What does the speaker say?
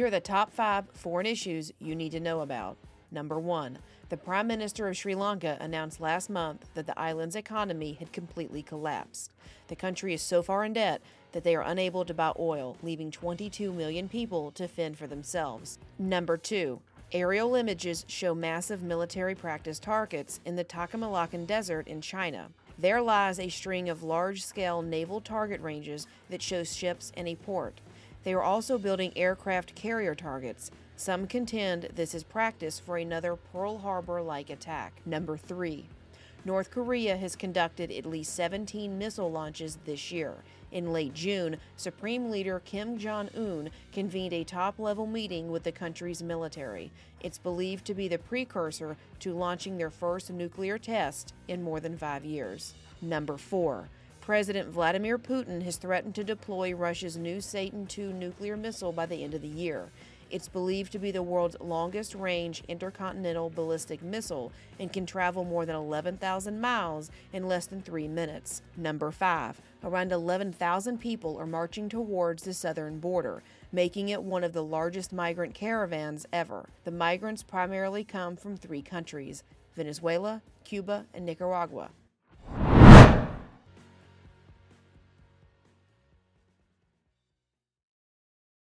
Here are the top five foreign issues you need to know about. Number one, the Prime Minister of Sri Lanka announced last month that the island's economy had completely collapsed. The country is so far in debt that they are unable to buy oil, leaving 22 million people to fend for themselves. Number two, aerial images show massive military practice targets in the Taklamakan Desert in China. There lies a string of large scale naval target ranges that show ships in a port. They are also building aircraft carrier targets. Some contend this is practice for another Pearl Harbor like attack. Number 3. North Korea has conducted at least 17 missile launches this year. In late June, Supreme Leader Kim Jong un convened a top level meeting with the country's military. It's believed to be the precursor to launching their first nuclear test in more than five years. Number 4. President Vladimir Putin has threatened to deploy Russia's new Satan II nuclear missile by the end of the year. It's believed to be the world's longest range intercontinental ballistic missile and can travel more than 11,000 miles in less than three minutes. Number 5. Around 11,000 people are marching towards the southern border, making it one of the largest migrant caravans ever. The migrants primarily come from three countries Venezuela, Cuba, and Nicaragua.